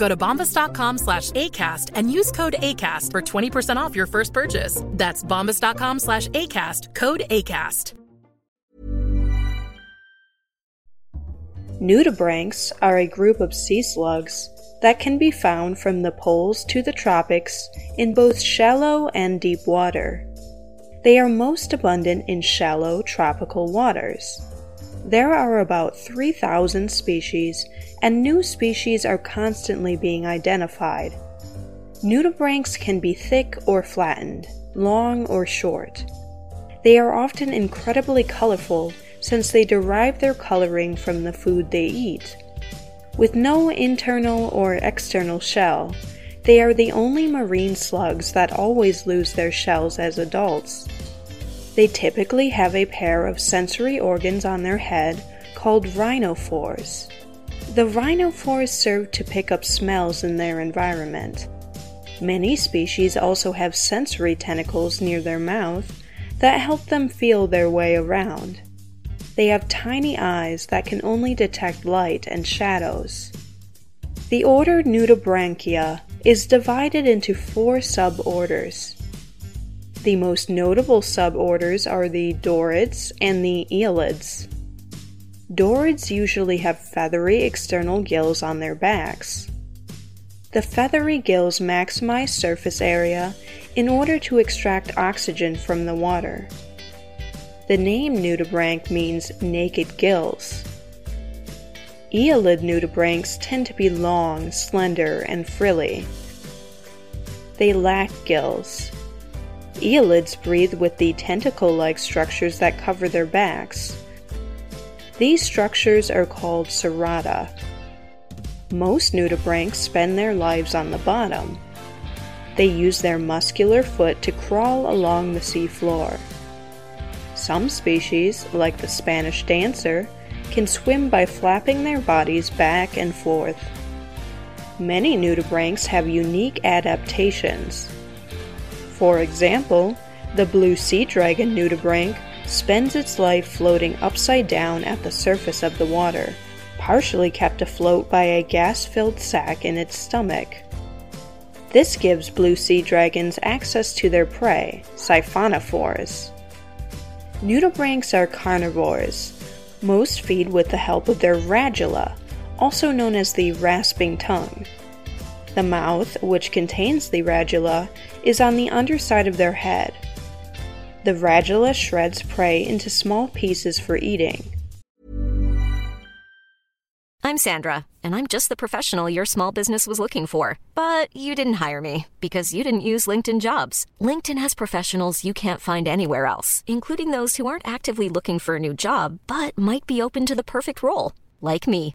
Go to bombas.com slash ACAST and use code ACAST for 20% off your first purchase. That's bombas.com slash ACAST, code ACAST. Nudibranchs are a group of sea slugs that can be found from the poles to the tropics in both shallow and deep water. They are most abundant in shallow tropical waters. There are about 3,000 species, and new species are constantly being identified. Nudibranchs can be thick or flattened, long or short. They are often incredibly colorful since they derive their coloring from the food they eat. With no internal or external shell, they are the only marine slugs that always lose their shells as adults. They typically have a pair of sensory organs on their head called rhinophores. The rhinophores serve to pick up smells in their environment. Many species also have sensory tentacles near their mouth that help them feel their way around. They have tiny eyes that can only detect light and shadows. The order Nudibranchia is divided into four suborders. The most notable suborders are the Dorids and the Aeolids. Dorids usually have feathery external gills on their backs. The feathery gills maximize surface area in order to extract oxygen from the water. The name nudibranch means naked gills. Aeolid nudibranchs tend to be long, slender, and frilly. They lack gills. Aeolids breathe with the tentacle like structures that cover their backs. These structures are called cerata. Most nudibranchs spend their lives on the bottom. They use their muscular foot to crawl along the sea floor. Some species, like the Spanish dancer, can swim by flapping their bodies back and forth. Many nudibranchs have unique adaptations. For example, the blue sea dragon nudibranch spends its life floating upside down at the surface of the water, partially kept afloat by a gas filled sac in its stomach. This gives blue sea dragons access to their prey, siphonophores. Nudibranchs are carnivores. Most feed with the help of their radula, also known as the rasping tongue. The mouth, which contains the radula, is on the underside of their head. The radula shreds prey into small pieces for eating. I'm Sandra, and I'm just the professional your small business was looking for. But you didn't hire me because you didn't use LinkedIn jobs. LinkedIn has professionals you can't find anywhere else, including those who aren't actively looking for a new job but might be open to the perfect role, like me.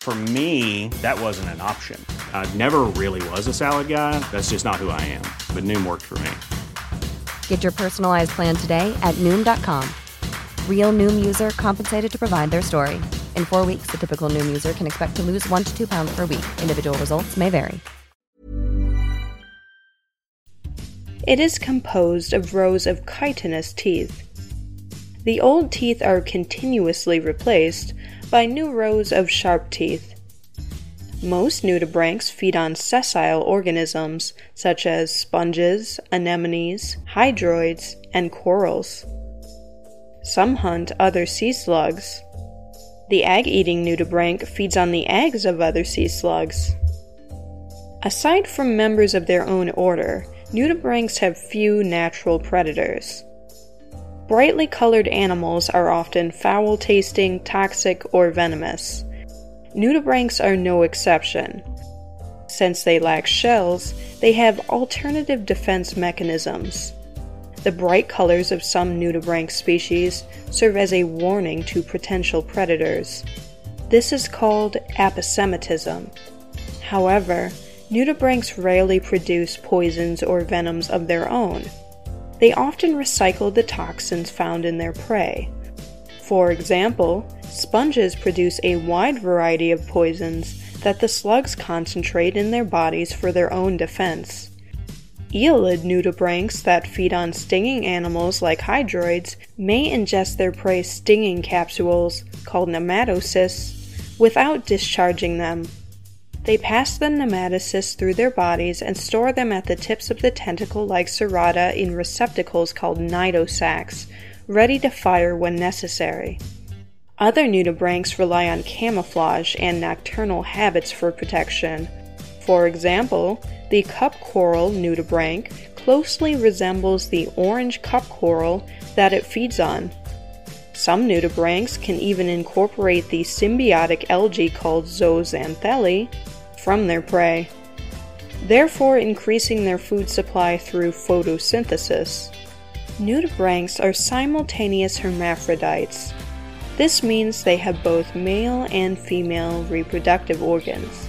For me, that wasn't an option. I never really was a salad guy. That's just not who I am. But Noom worked for me. Get your personalized plan today at Noom.com. Real Noom user compensated to provide their story. In four weeks, the typical Noom user can expect to lose one to two pounds per week. Individual results may vary. It is composed of rows of chitinous teeth. The old teeth are continuously replaced by new rows of sharp teeth. Most nudibranchs feed on sessile organisms such as sponges, anemones, hydroids, and corals. Some hunt other sea slugs. The egg eating nudibranch feeds on the eggs of other sea slugs. Aside from members of their own order, nudibranchs have few natural predators. Brightly colored animals are often foul tasting, toxic, or venomous. Nudibranchs are no exception. Since they lack shells, they have alternative defense mechanisms. The bright colors of some nudibranch species serve as a warning to potential predators. This is called aposematism. However, nudibranchs rarely produce poisons or venoms of their own. They often recycle the toxins found in their prey. For example, sponges produce a wide variety of poisons that the slugs concentrate in their bodies for their own defense. Aeolid nudibranchs that feed on stinging animals like hydroids may ingest their prey's stinging capsules, called nematocysts, without discharging them. They pass the nematocysts through their bodies and store them at the tips of the tentacle like cerata in receptacles called cnidosacs, ready to fire when necessary. Other nudibranchs rely on camouflage and nocturnal habits for protection. For example, the cup coral nudibranch closely resembles the orange cup coral that it feeds on. Some nudibranchs can even incorporate the symbiotic algae called zooxanthellae from their prey, therefore increasing their food supply through photosynthesis. Nudibranchs are simultaneous hermaphrodites. This means they have both male and female reproductive organs.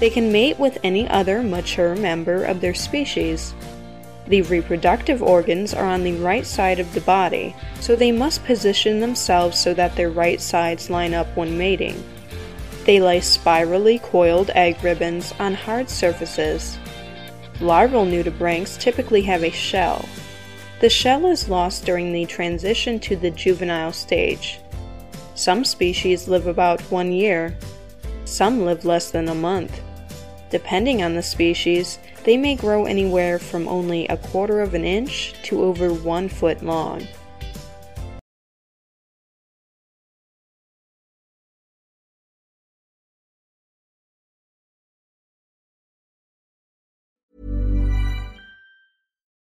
They can mate with any other mature member of their species. The reproductive organs are on the right side of the body, so they must position themselves so that their right sides line up when mating. They lay spirally coiled egg ribbons on hard surfaces. Larval nudibranchs typically have a shell. The shell is lost during the transition to the juvenile stage. Some species live about one year. Some live less than a month. Depending on the species, they may grow anywhere from only a quarter of an inch to over one foot long.